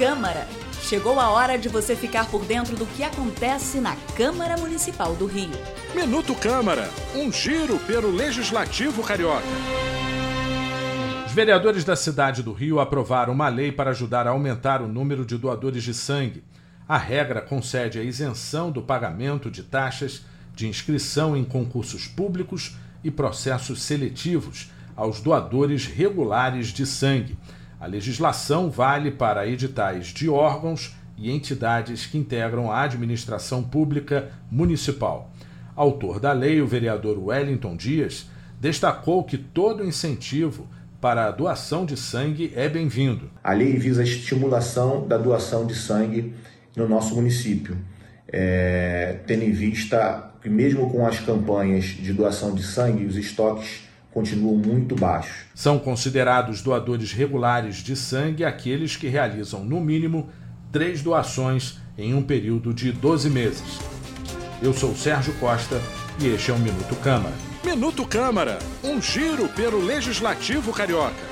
Câmara. Chegou a hora de você ficar por dentro do que acontece na Câmara Municipal do Rio. Minuto Câmara, um giro pelo Legislativo Carioca. Os vereadores da cidade do Rio aprovaram uma lei para ajudar a aumentar o número de doadores de sangue. A regra concede a isenção do pagamento de taxas de inscrição em concursos públicos e processos seletivos aos doadores regulares de sangue. A legislação vale para editais de órgãos e entidades que integram a administração pública municipal. Autor da lei, o vereador Wellington Dias destacou que todo incentivo para a doação de sangue é bem-vindo. A lei visa a estimulação da doação de sangue no nosso município, é, tendo em vista que, mesmo com as campanhas de doação de sangue, os estoques continuam muito baixos. São considerados doadores regulares de sangue aqueles que realizam, no mínimo, três doações em um período de 12 meses. Eu sou Sérgio Costa e este é o Minuto Câmara. Minuto Câmara, um giro pelo Legislativo Carioca.